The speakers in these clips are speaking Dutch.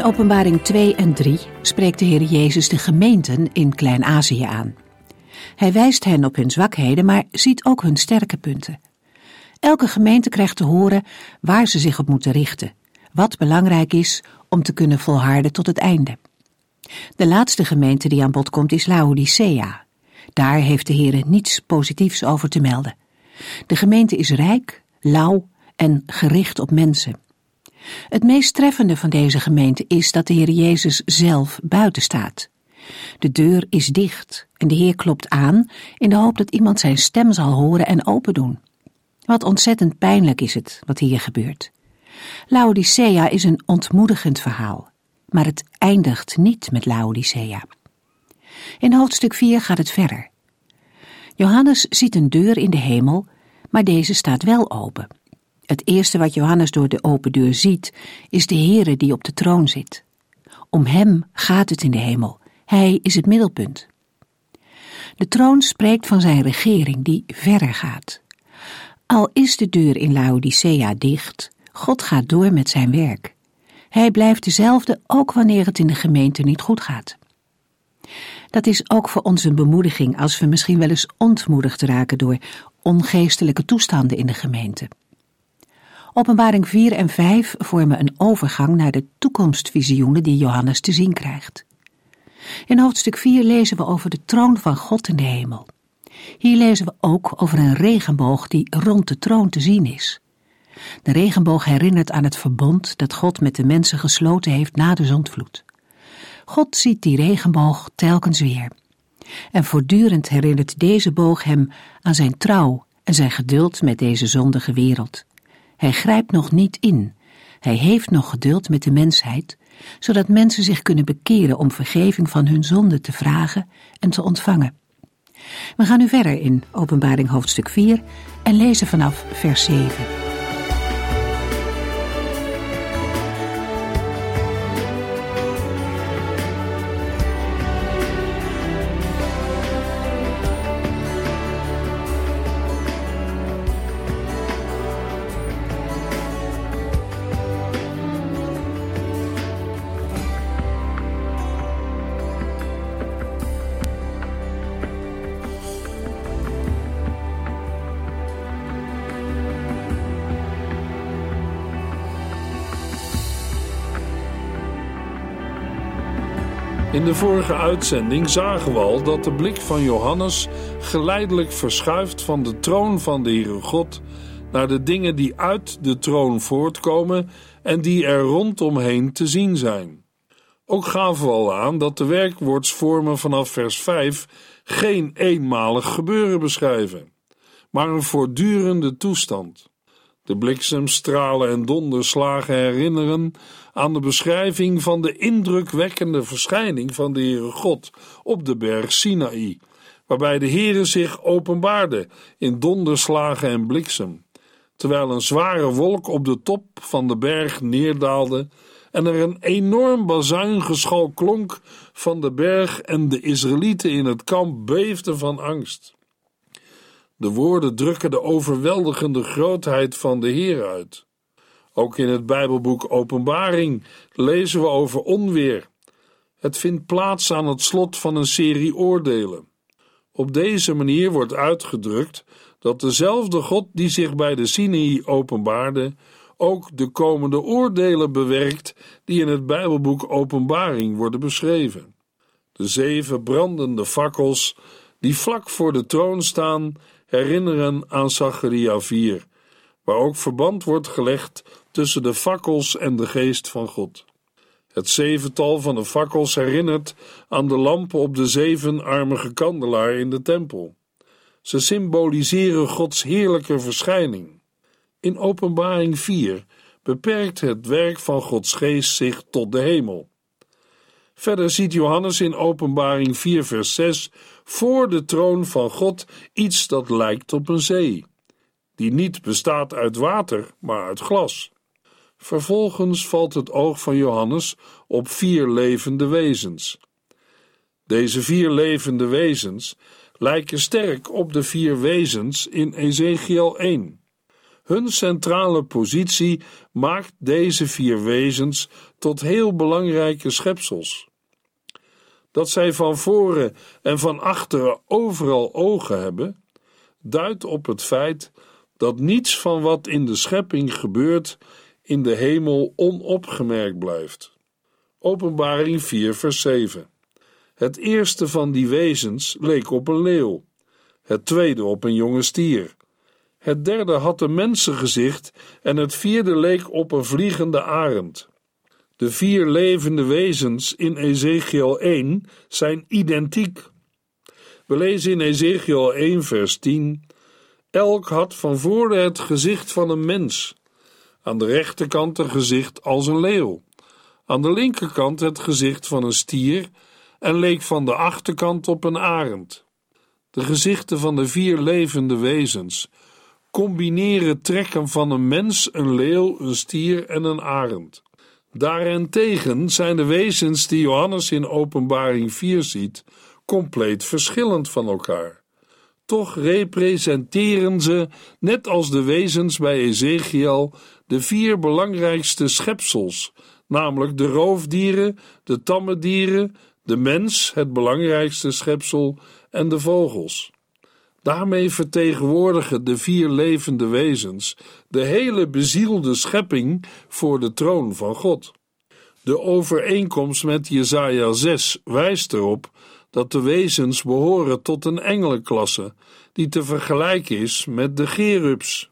In Openbaring 2 en 3 spreekt de Heer Jezus de gemeenten in Klein-Azië aan. Hij wijst hen op hun zwakheden, maar ziet ook hun sterke punten. Elke gemeente krijgt te horen waar ze zich op moeten richten, wat belangrijk is om te kunnen volharden tot het einde. De laatste gemeente die aan bod komt is Laodicea. Daar heeft de Heer niets positiefs over te melden. De gemeente is rijk, lauw en gericht op mensen. Het meest treffende van deze gemeente is dat de Heer Jezus zelf buiten staat. De deur is dicht en de Heer klopt aan in de hoop dat iemand zijn stem zal horen en open doen. Wat ontzettend pijnlijk is het wat hier gebeurt. Laodicea is een ontmoedigend verhaal, maar het eindigt niet met Laodicea. In hoofdstuk 4 gaat het verder. Johannes ziet een deur in de hemel, maar deze staat wel open. Het eerste wat Johannes door de open deur ziet, is de Heere die op de troon zit. Om hem gaat het in de hemel. Hij is het middelpunt. De troon spreekt van zijn regering die verder gaat. Al is de deur in Laodicea dicht, God gaat door met zijn werk. Hij blijft dezelfde ook wanneer het in de gemeente niet goed gaat. Dat is ook voor ons een bemoediging als we misschien wel eens ontmoedigd raken door ongeestelijke toestanden in de gemeente. Openbaring 4 en 5 vormen een overgang naar de toekomstvisioenen die Johannes te zien krijgt. In hoofdstuk 4 lezen we over de troon van God in de hemel. Hier lezen we ook over een regenboog die rond de troon te zien is. De regenboog herinnert aan het verbond dat God met de mensen gesloten heeft na de zondvloed. God ziet die regenboog telkens weer. En voortdurend herinnert deze boog hem aan zijn trouw en zijn geduld met deze zondige wereld. Hij grijpt nog niet in. Hij heeft nog geduld met de mensheid, zodat mensen zich kunnen bekeren om vergeving van hun zonde te vragen en te ontvangen. We gaan nu verder in Openbaring hoofdstuk 4 en lezen vanaf vers 7. Vorige uitzending zagen we al dat de blik van Johannes geleidelijk verschuift van de troon van de Heere God naar de dingen die uit de troon voortkomen en die er rondomheen te zien zijn. Ook gaven we al aan dat de werkwoordsvormen vanaf vers 5 geen eenmalig gebeuren beschrijven, maar een voortdurende toestand. De bliksemstralen en donderslagen herinneren aan de beschrijving van de indrukwekkende verschijning van de Heere God op de berg Sinaï, waarbij de Heere zich openbaarde in donderslagen en bliksem, terwijl een zware wolk op de top van de berg neerdaalde en er een enorm bazuingeschal klonk van de berg en de Israëlieten in het kamp beefden van angst. De woorden drukken de overweldigende grootheid van de Heer uit. Ook in het Bijbelboek Openbaring lezen we over onweer. Het vindt plaats aan het slot van een serie oordelen. Op deze manier wordt uitgedrukt dat dezelfde God die zich bij de Sinai openbaarde, ook de komende oordelen bewerkt die in het Bijbelboek Openbaring worden beschreven. De zeven brandende fakkels die vlak voor de troon staan, herinneren aan Zacharia 4, waar ook verband wordt gelegd tussen de fakkels en de geest van God. Het zevental van de fakkels herinnert aan de lampen op de zevenarmige kandelaar in de tempel. Ze symboliseren Gods heerlijke verschijning. In Openbaring 4 beperkt het werk van Gods geest zich tot de hemel. Verder ziet Johannes in Openbaring 4, vers 6 voor de troon van God iets dat lijkt op een zee, die niet bestaat uit water, maar uit glas. Vervolgens valt het oog van Johannes op vier levende wezens. Deze vier levende wezens lijken sterk op de vier wezens in Ezekiel 1. Hun centrale positie maakt deze vier wezens tot heel belangrijke schepsels. Dat zij van voren en van achteren overal ogen hebben, duidt op het feit dat niets van wat in de schepping gebeurt in de hemel onopgemerkt blijft. Openbaring 4, vers 7. Het eerste van die wezens leek op een leeuw, het tweede op een jonge stier. Het derde had een mensengezicht en het vierde leek op een vliegende arend. De vier levende wezens in Ezekiel 1 zijn identiek. We lezen in Ezekiel 1, vers 10: Elk had van voren het gezicht van een mens, aan de rechterkant een gezicht als een leeuw, aan de linkerkant het gezicht van een stier en leek van de achterkant op een arend. De gezichten van de vier levende wezens combineren trekken van een mens, een leeuw, een stier en een arend. Daarentegen zijn de wezens die Johannes in Openbaring 4 ziet compleet verschillend van elkaar. Toch representeren ze, net als de wezens bij Ezekiel, de vier belangrijkste schepsels, namelijk de roofdieren, de tamme dieren, de mens, het belangrijkste schepsel, en de vogels. Daarmee vertegenwoordigen de vier levende wezens de hele bezielde schepping voor de troon van God. De overeenkomst met Jesaja 6 wijst erop dat de wezens behoren tot een engelenklasse die te vergelijken is met de gerubs.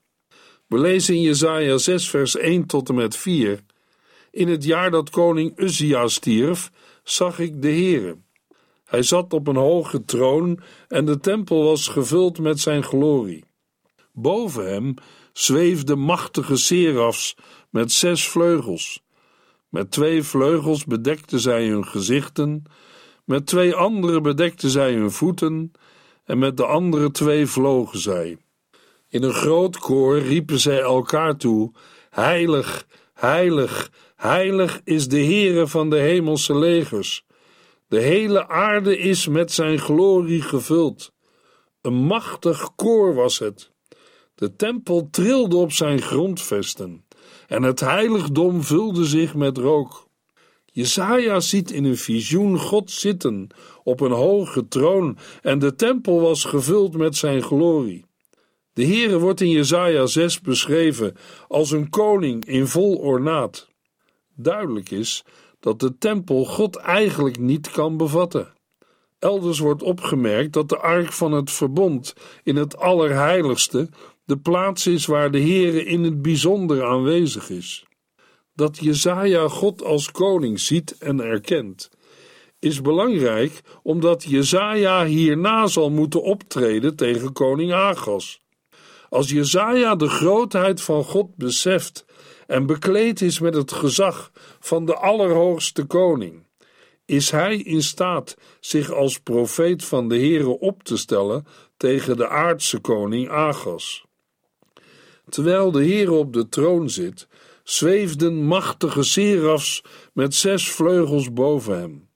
We lezen in Jesaja 6 vers 1 tot en met 4 In het jaar dat koning Uzia stierf, zag ik de Heere hij zat op een hoge troon en de tempel was gevuld met zijn glorie. Boven hem zweefden machtige serafs met zes vleugels. Met twee vleugels bedekten zij hun gezichten, met twee andere bedekten zij hun voeten, en met de andere twee vlogen zij. In een groot koor riepen zij elkaar toe: Heilig, heilig, heilig is de Heere van de hemelse legers. De hele aarde is met zijn glorie gevuld. Een machtig koor was het. De tempel trilde op zijn grondvesten en het heiligdom vulde zich met rook. Jesaja ziet in een visioen God zitten op een hoge troon en de tempel was gevuld met zijn glorie. De Heere wordt in Jesaja 6 beschreven als een koning in vol ornaat. Duidelijk is dat de tempel God eigenlijk niet kan bevatten. Elders wordt opgemerkt dat de ark van het verbond in het allerheiligste de plaats is waar de Heere in het bijzonder aanwezig is. Dat Jezaja God als koning ziet en erkent, is belangrijk omdat Jezaja hierna zal moeten optreden tegen koning Agas. Als Jezaja de grootheid van God beseft en bekleed is met het gezag van de Allerhoogste Koning, is hij in staat zich als profeet van de Heere op te stellen tegen de aardse koning Agas. Terwijl de Heere op de troon zit, zweefden machtige serafs met zes vleugels boven hem.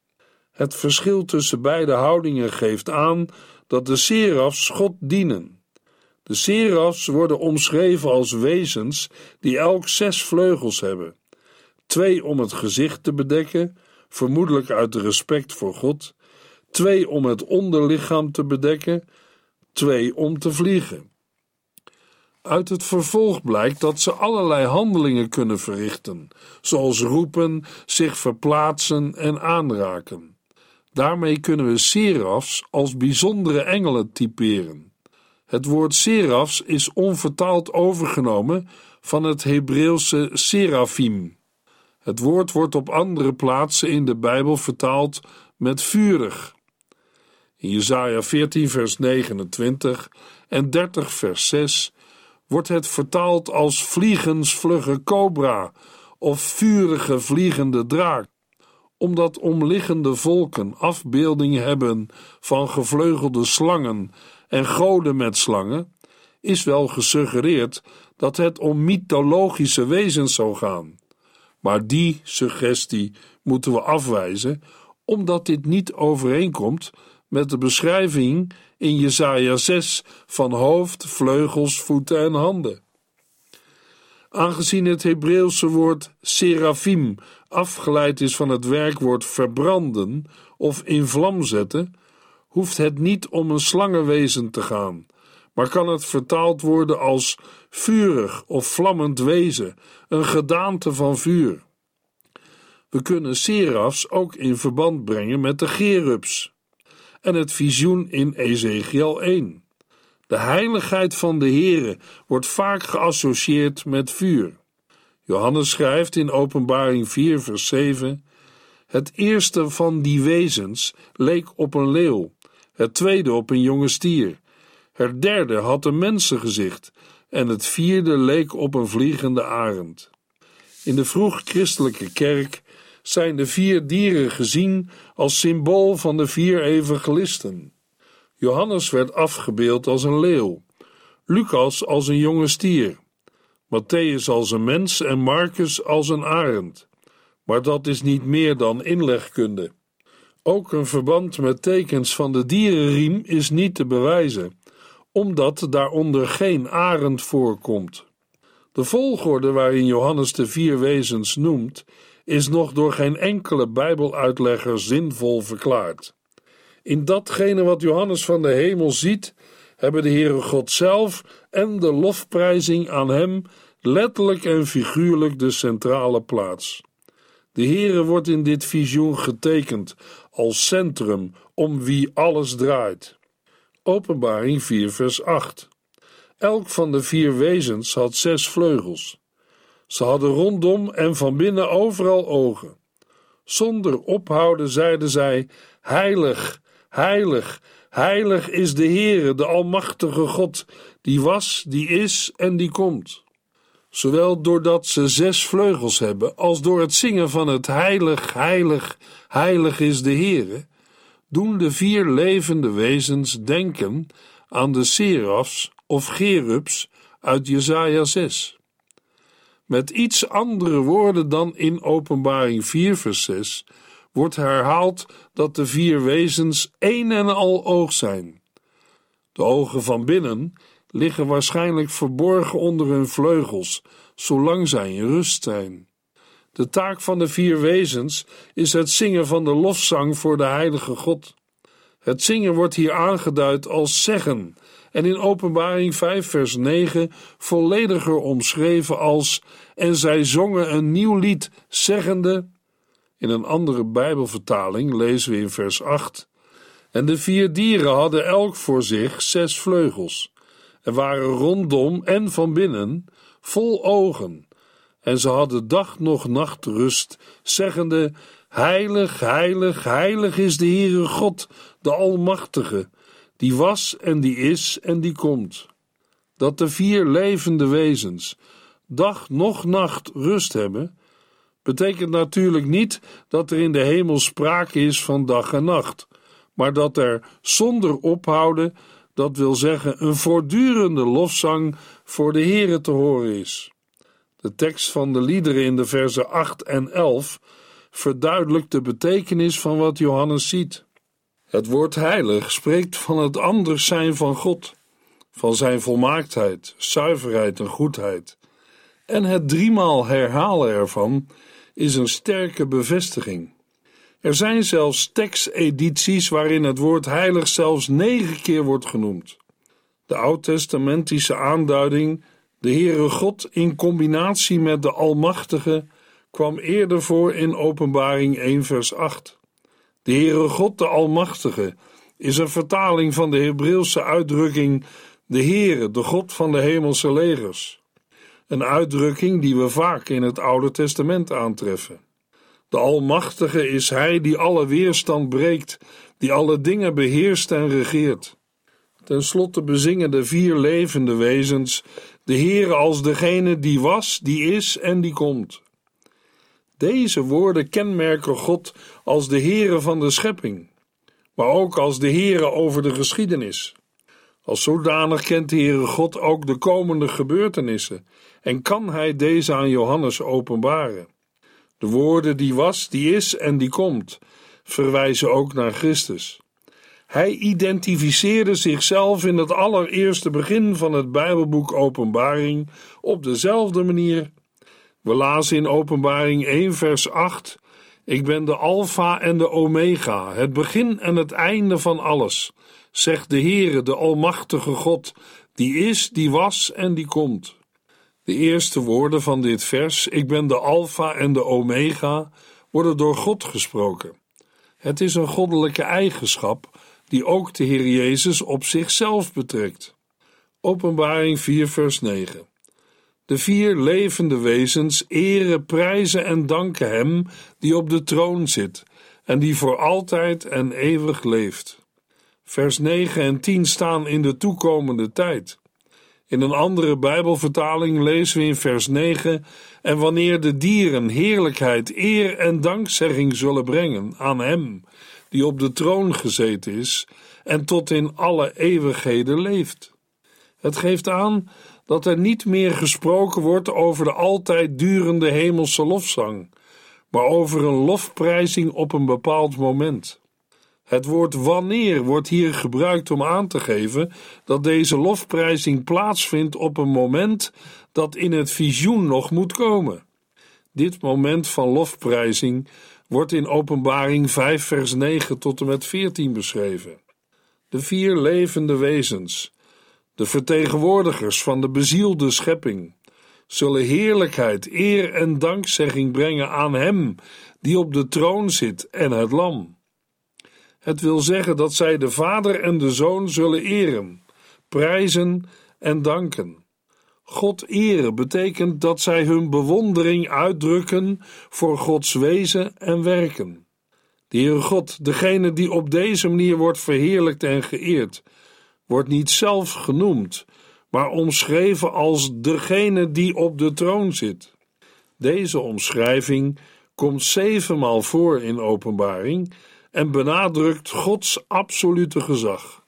Het verschil tussen beide houdingen geeft aan dat de serafs God dienen. De serafs worden omschreven als wezens die elk zes vleugels hebben: twee om het gezicht te bedekken, vermoedelijk uit respect voor God, twee om het onderlichaam te bedekken, twee om te vliegen. Uit het vervolg blijkt dat ze allerlei handelingen kunnen verrichten, zoals roepen, zich verplaatsen en aanraken. Daarmee kunnen we serafs als bijzondere engelen typeren. Het woord serafs is onvertaald overgenomen van het Hebreeuwse serafim. Het woord wordt op andere plaatsen in de Bijbel vertaald met vurig. In Jesaja 14 vers 29 en 30 vers 6 wordt het vertaald als vliegensvlugge cobra of vurige vliegende draak. omdat omliggende volken afbeeldingen hebben van gevleugelde slangen en goden met slangen, is wel gesuggereerd dat het om mythologische wezens zou gaan. Maar die suggestie moeten we afwijzen, omdat dit niet overeenkomt met de beschrijving in Jesaja 6 van hoofd, vleugels, voeten en handen. Aangezien het Hebreeuwse woord serafim afgeleid is van het werkwoord verbranden of in vlam zetten, hoeft het niet om een slangenwezen te gaan, maar kan het vertaald worden als vurig of vlammend wezen, een gedaante van vuur. We kunnen serafs ook in verband brengen met de gerubs en het visioen in Ezekiel 1. De heiligheid van de Heere wordt vaak geassocieerd met vuur. Johannes schrijft in Openbaring 4, vers 7: Het eerste van die wezens leek op een leeuw, het tweede op een jonge stier, het derde had een mensengezicht en het vierde leek op een vliegende arend. In de vroeg-christelijke kerk zijn de vier dieren gezien als symbool van de vier evangelisten. Johannes werd afgebeeld als een leeuw, Lucas als een jonge stier, Matthäus als een mens en Marcus als een arend. Maar dat is niet meer dan inlegkunde. Ook een verband met tekens van de dierenriem is niet te bewijzen, omdat daaronder geen arend voorkomt. De volgorde waarin Johannes de vier wezens noemt, is nog door geen enkele Bijbeluitlegger zinvol verklaard. In datgene wat Johannes van de hemel ziet, hebben de Heere God zelf en de lofprijzing aan Hem letterlijk en figuurlijk de centrale plaats. De Heere wordt in dit visioen getekend als centrum om wie alles draait. Openbaring 4 vers 8 Elk van de vier wezens had zes vleugels. Ze hadden rondom en van binnen overal ogen. Zonder ophouden zeiden zij: Heilig, heilig, heilig is de Heere, de Almachtige God, die was, die is en die komt. Zowel doordat ze zes vleugels hebben, als door het zingen van het Heilig, heilig, heilig is de Heere, doen de vier levende wezens denken aan de serafs of gerubs uit Jesaja 6. Met iets andere woorden dan in Openbaring 4 vers 6 wordt herhaald dat de vier wezens één en al oog zijn. De ogen van binnen liggen waarschijnlijk verborgen onder hun vleugels, zolang zij in rust zijn. De taak van de vier wezens is het zingen van de lofzang voor de heilige God. Het zingen wordt hier aangeduid als zeggen en in Openbaring 5 vers 9 vollediger omschreven als en zij zongen een nieuw lied zeggende in een andere Bijbelvertaling lezen we in vers 8 en de vier dieren hadden elk voor zich zes vleugels. En waren rondom en van binnen vol ogen. En ze hadden dag nog nacht rust, zeggende: Heilig, heilig, heilig is de Heere God, de Almachtige, die was en die is en die komt. Dat de vier levende wezens dag nog nacht rust hebben, betekent natuurlijk niet dat er in de hemel sprake is van dag en nacht, maar dat er zonder ophouden, dat wil zeggen een voortdurende lofzang voor de Heere te horen is. De tekst van de liederen in de versen 8 en 11 verduidelijkt de betekenis van wat Johannes ziet. Het woord heilig spreekt van het anders zijn van God, van zijn volmaaktheid, zuiverheid en goedheid. En het driemaal herhalen ervan is een sterke bevestiging. Er zijn zelfs tekstedities waarin het woord heilig zelfs negen keer wordt genoemd. De oud-testamentische aanduiding de Heere God in combinatie met de Almachtige kwam eerder voor in Openbaring 1 vers 8. De Heere God de Almachtige is een vertaling van de Hebreeuwse uitdrukking de Heere, de God van de hemelse legers. Een uitdrukking die we vaak in het Oude Testament aantreffen. De Almachtige is Hij die alle weerstand breekt, die alle dingen beheerst en regeert. Ten slotte bezingen de vier levende wezens de Heere als degene die was, die is en die komt. Deze woorden kenmerken God als de Heere van de schepping, maar ook als de Heere over de geschiedenis. Als zodanig kent de Heere God ook de komende gebeurtenissen en kan hij deze aan Johannes openbaren. De woorden die was, die is en die komt, verwijzen ook naar Christus. Hij identificeerde zichzelf in het allereerste begin van het Bijbelboek Openbaring op dezelfde manier. We lazen in Openbaring 1, vers 8: Ik ben de Alpha en de Omega, het begin en het einde van alles, zegt de Heere, de Almachtige God, die is, die was en die komt. De eerste woorden van dit vers, ik ben de Alpha en de Omega, worden door God gesproken. Het is een goddelijke eigenschap die ook de Heer Jezus op zichzelf betrekt. Openbaring 4, vers 9. De vier levende wezens eren, prijzen en danken Hem die op de troon zit en die voor altijd en eeuwig leeft. Vers 9 en 10 staan in de toekomende tijd. In een andere Bijbelvertaling lezen we in vers 9: En wanneer de dieren heerlijkheid, eer en dankzegging zullen brengen aan Hem die op de troon gezeten is en tot in alle eeuwigheden leeft. Het geeft aan dat er niet meer gesproken wordt over de altijd durende hemelse lofzang, maar over een lofprijzing op een bepaald moment. Het woord wanneer wordt hier gebruikt om aan te geven dat deze lofprijzing plaatsvindt op een moment dat in het visioen nog moet komen. Dit moment van lofprijzing wordt in Openbaring 5, vers 9 tot en met 14 beschreven. De vier levende wezens, de vertegenwoordigers van de bezielde schepping, zullen heerlijkheid, eer en dankzegging brengen aan Hem die op de troon zit en het Lam. Het wil zeggen dat zij de Vader en de Zoon zullen eren, prijzen en danken. God eren betekent dat zij hun bewondering uitdrukken voor Gods wezen en werken. De Heere God, degene die op deze manier wordt verheerlijkt en geëerd, wordt niet zelf genoemd, maar omschreven als degene die op de troon zit. Deze omschrijving komt zevenmaal voor in openbaring en benadrukt Gods absolute gezag.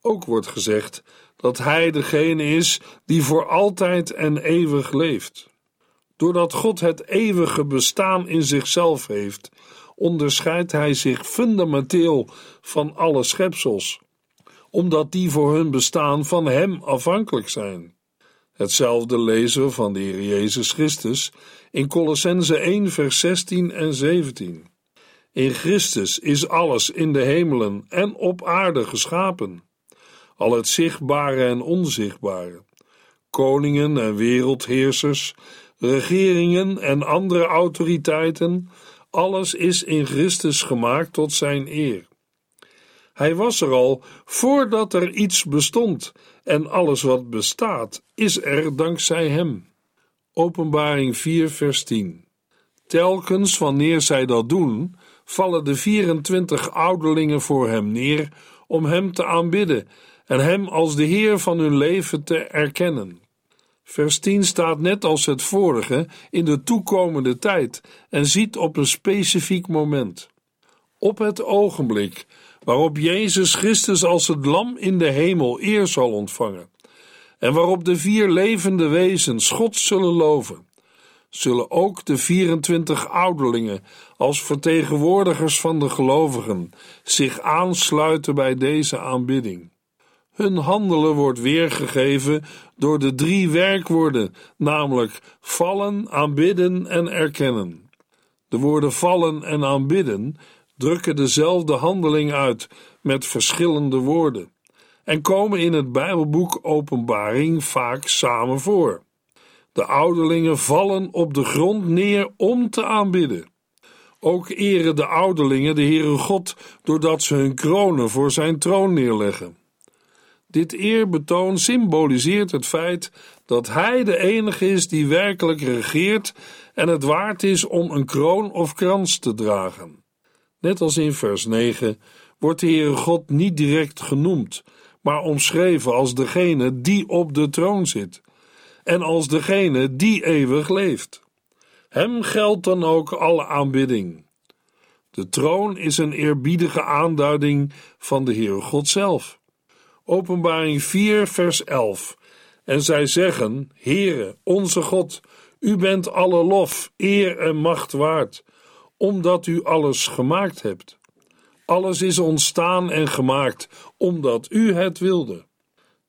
Ook wordt gezegd dat Hij degene is die voor altijd en eeuwig leeft. Doordat God het eeuwige bestaan in zichzelf heeft, onderscheidt Hij zich fundamenteel van alle schepsels, omdat die voor hun bestaan van Hem afhankelijk zijn. Hetzelfde lezen we van de Heer Jezus Christus in Colossense 1, vers 16 en 17. In Christus is alles in de hemelen en op aarde geschapen al het zichtbare en onzichtbare, koningen en wereldheersers, regeringen en andere autoriteiten, alles is in Christus gemaakt tot zijn eer. Hij was er al voordat er iets bestond, en alles wat bestaat is er dankzij hem. Openbaring 4, vers 10. Telkens wanneer zij dat doen, vallen de 24 ouderlingen voor hem neer om hem te aanbidden en Hem als de Heer van hun leven te erkennen. Vers 10 staat net als het vorige in de toekomende tijd en ziet op een specifiek moment. Op het ogenblik waarop Jezus Christus als het lam in de hemel eer zal ontvangen en waarop de vier levende wezens God zullen loven, zullen ook de 24 ouderlingen als vertegenwoordigers van de gelovigen zich aansluiten bij deze aanbidding. Hun handelen wordt weergegeven door de drie werkwoorden, namelijk vallen, aanbidden en erkennen. De woorden vallen en aanbidden drukken dezelfde handeling uit met verschillende woorden en komen in het Bijbelboek Openbaring vaak samen voor. De ouderlingen vallen op de grond neer om te aanbidden. Ook eren de ouderlingen de Heere God doordat ze hun kronen voor zijn troon neerleggen. Dit eerbetoon symboliseert het feit dat hij de enige is die werkelijk regeert en het waard is om een kroon of krans te dragen. Net als in vers 9 wordt de Heere God niet direct genoemd, maar omschreven als degene die op de troon zit en als degene die eeuwig leeft. Hem geldt dan ook alle aanbidding. De troon is een eerbiedige aanduiding van de Heere God zelf. Openbaring 4, vers 11. En zij zeggen: Heere, onze God, u bent alle lof, eer en macht waard, omdat u alles gemaakt hebt. Alles is ontstaan en gemaakt, omdat u het wilde.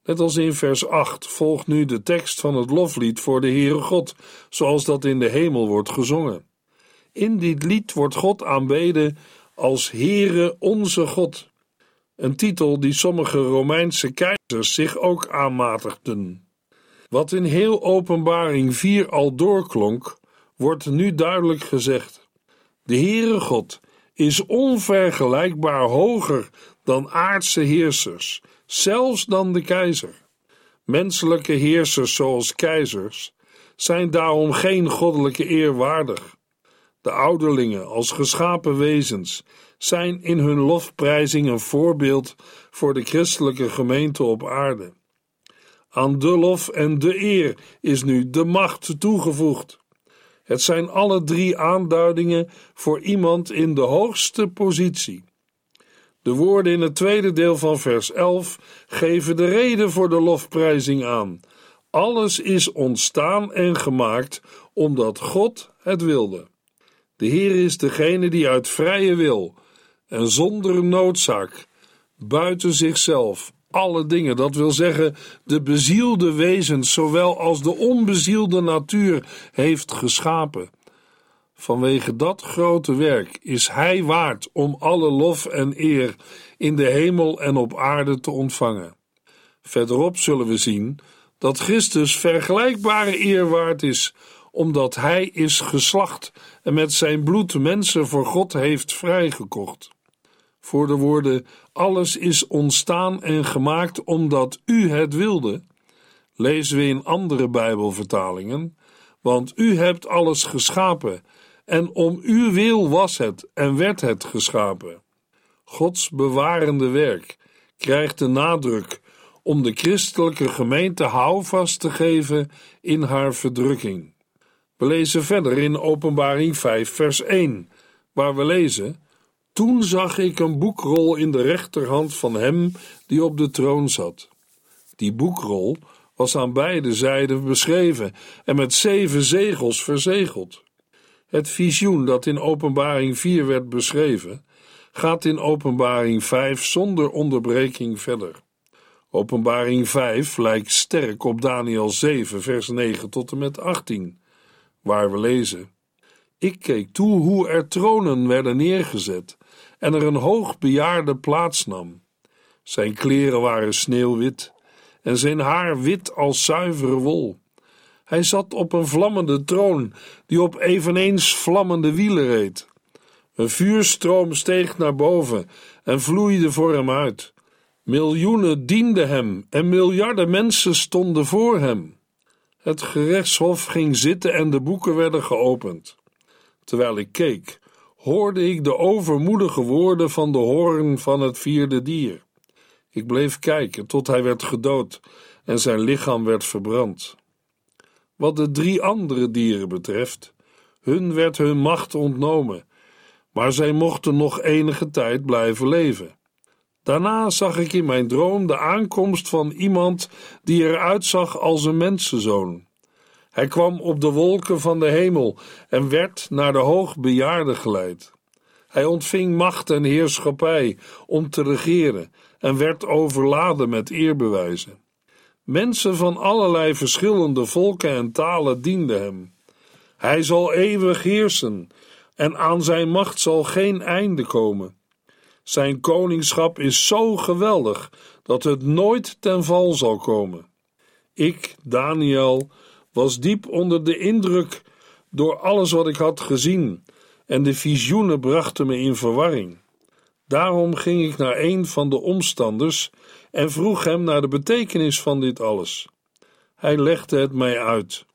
Net als in vers 8 volgt nu de tekst van het loflied voor de Heere God, zoals dat in de hemel wordt gezongen. In dit lied wordt God aanbeden als Heere onze God, een titel die sommige Romeinse keizers zich ook aanmatigden. Wat in heel Openbaring 4 al doorklonk, wordt nu duidelijk gezegd. De Heere God is onvergelijkbaar hoger dan aardse heersers, zelfs dan de keizer. Menselijke heersers zoals keizers zijn daarom geen goddelijke eer waardig. De ouderlingen als geschapen wezens zijn in hun lofprijzing een voorbeeld voor de christelijke gemeente op aarde. Aan de lof en de eer is nu de macht toegevoegd. Het zijn alle drie aanduidingen voor iemand in de hoogste positie. De woorden in het tweede deel van vers 11 geven de reden voor de lofprijzing aan. Alles is ontstaan en gemaakt omdat God het wilde. De Heer is degene die uit vrije wil en zonder noodzaak, buiten zichzelf, alle dingen, dat wil zeggen de bezielde wezens, zowel als de onbezielde natuur, heeft geschapen. Vanwege dat grote werk is Hij waard om alle lof en eer in de hemel en op aarde te ontvangen. Verderop zullen we zien dat Christus vergelijkbare eer waard is, omdat Hij is geslacht en met zijn bloed mensen voor God heeft vrijgekocht. Voor de woorden alles is ontstaan en gemaakt omdat u het wilde, lezen we in andere Bijbelvertalingen, want u hebt alles geschapen en om uw wil was het en werd het geschapen. Gods bewarende werk krijgt de nadruk om de christelijke gemeente houvast te geven in haar verdrukking. We lezen verder in Openbaring 5, vers 1, waar we lezen: Toen zag ik een boekrol in de rechterhand van hem die op de troon zat. Die boekrol was aan beide zijden beschreven en met zeven zegels verzegeld. Het visioen dat in Openbaring 4 werd beschreven, gaat in Openbaring 5 zonder onderbreking verder. Openbaring 5 lijkt sterk op Daniel 7, vers 9 tot en met 18 waar we lezen: Ik keek toe hoe er tronen werden neergezet en er een hoogbejaarde plaats nam. Zijn kleren waren sneeuwwit en zijn haar wit als zuivere wol. Hij zat op een vlammende troon die op eveneens vlammende wielen reed. Een vuurstroom steeg naar boven en vloeide voor hem uit. Miljoenen dienden hem en miljarden mensen stonden voor hem. Het gerechtshof ging zitten en de boeken werden geopend. Terwijl ik keek, hoorde ik de overmoedige woorden van de hoorn van het vierde dier. Ik bleef kijken tot hij werd gedood en zijn lichaam werd verbrand. Wat de drie andere dieren betreft, hun werd hun macht ontnomen, maar zij mochten nog enige tijd blijven leven. Daarna zag ik in mijn droom de aankomst van iemand die eruit zag als een mensenzoon. Hij kwam op de wolken van de hemel en werd naar de hoogbejaarde geleid. Hij ontving macht en heerschappij om te regeren en werd overladen met eerbewijzen. Mensen van allerlei verschillende volken en talen dienden hem. Hij zal eeuwig heersen en aan zijn macht zal geen einde komen. Zijn koningschap is zo geweldig dat het nooit ten val zal komen. Ik, Daniel, was diep onder de indruk door alles wat ik had gezien en de visioenen brachten me in verwarring. Daarom ging ik naar een van de omstanders en vroeg hem naar de betekenis van dit alles. Hij legde het mij uit.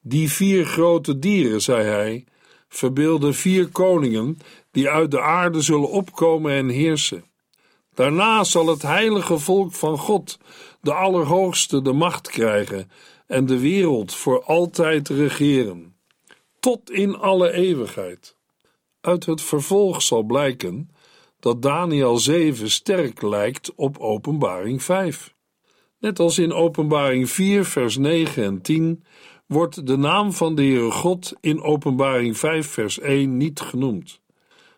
Die vier grote dieren, zei hij, verbeelden vier koningen die uit de aarde zullen opkomen en heersen. Daarna zal het heilige volk van God, de Allerhoogste, de macht krijgen en de wereld voor altijd regeren. tot in alle eeuwigheid. Uit het vervolg zal blijken dat Daniel 7 sterk lijkt op Openbaring 5. Net als in Openbaring 4, vers 9 en 10 wordt de naam van de Heere God in Openbaring 5, vers 1 niet genoemd.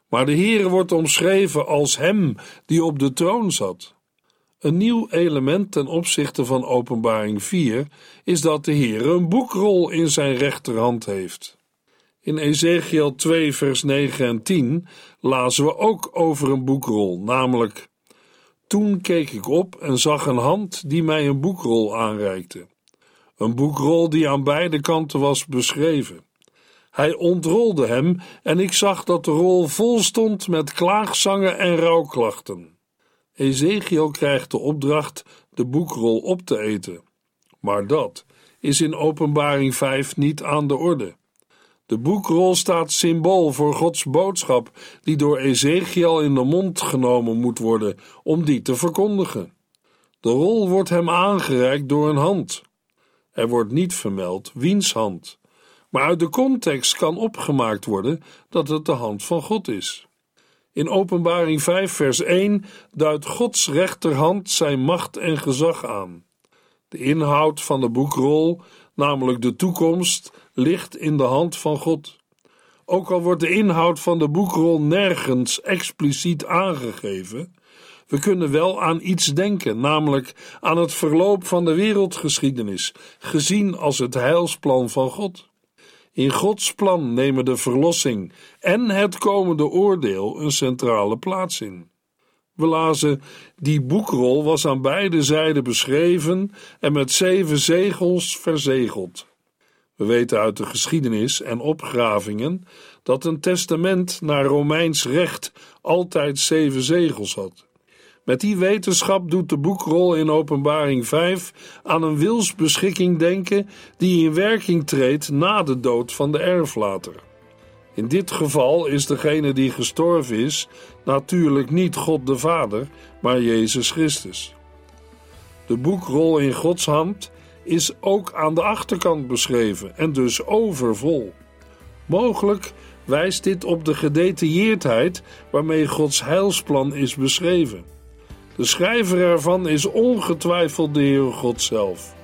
Maar de Heere wordt omschreven als Hem die op de troon zat. Een nieuw element ten opzichte van Openbaring 4 is dat de Heere een boekrol in zijn rechterhand heeft. In Ezekiel 2, vers 9 en 10 lazen we ook over een boekrol, namelijk: Toen keek ik op en zag een hand die mij een boekrol aanreikte. Een boekrol die aan beide kanten was beschreven. Hij ontrolde hem en ik zag dat de rol vol stond met klaagzangen en rouwklachten. Ezekiel krijgt de opdracht de boekrol op te eten. Maar dat is in Openbaring 5 niet aan de orde. De boekrol staat symbool voor Gods boodschap, die door Ezekiel in de mond genomen moet worden om die te verkondigen. De rol wordt hem aangereikt door een hand. Er wordt niet vermeld wiens hand, maar uit de context kan opgemaakt worden dat het de hand van God is. In Openbaring 5, vers 1 duidt Gods rechterhand zijn macht en gezag aan. De inhoud van de boekrol, namelijk de toekomst, ligt in de hand van God. Ook al wordt de inhoud van de boekrol nergens expliciet aangegeven, we kunnen wel aan iets denken, namelijk aan het verloop van de wereldgeschiedenis, gezien als het heilsplan van God. In Gods plan nemen de verlossing en het komende oordeel een centrale plaats in. We lazen: Die boekrol was aan beide zijden beschreven en met zeven zegels verzegeld. We weten uit de geschiedenis en opgravingen dat een testament naar Romeins recht altijd zeven zegels had. Met die wetenschap doet de boekrol in Openbaring 5 aan een wilsbeschikking denken die in werking treedt na de dood van de erflater. In dit geval is degene die gestorven is natuurlijk niet God de Vader, maar Jezus Christus. De boekrol in Gods hand is ook aan de achterkant beschreven en dus overvol. Mogelijk wijst dit op de gedetailleerdheid waarmee Gods heilsplan is beschreven. De schrijver ervan is ongetwijfeld de Heere God zelf.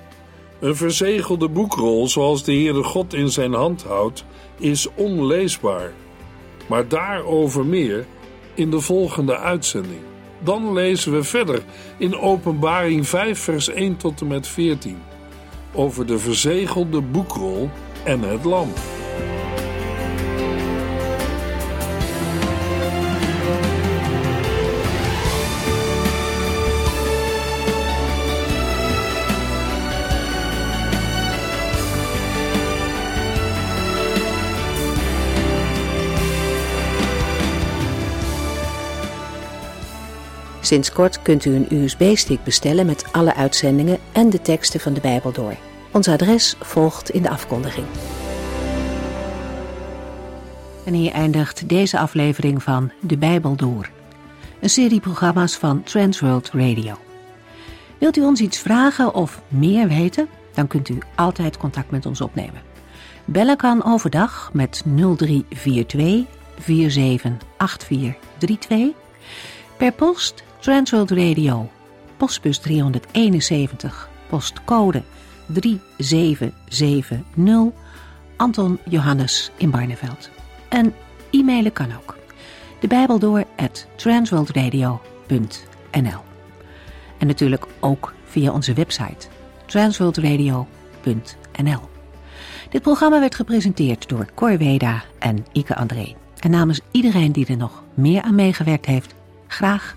Een verzegelde boekrol zoals de Heere God in zijn hand houdt, is onleesbaar. Maar daarover meer in de volgende uitzending. Dan lezen we verder in Openbaring 5, vers 1 tot en met 14 over de verzegelde boekrol en het lam. Sinds kort kunt u een USB-stick bestellen met alle uitzendingen en de teksten van de Bijbel door. Ons adres volgt in de afkondiging. En hier eindigt deze aflevering van De Bijbel Door. Een serie programma's van Transworld Radio. Wilt u ons iets vragen of meer weten? Dan kunt u altijd contact met ons opnemen. Bellen kan overdag met 0342 478432. Per post Transworld Radio, postbus 371, postcode 3770, Anton Johannes in Barneveld. En e-mailen kan ook. De Bijbel door at transworldradio.nl En natuurlijk ook via onze website transworldradio.nl Dit programma werd gepresenteerd door Cor Weda en Ike André. En namens iedereen die er nog meer aan meegewerkt heeft, graag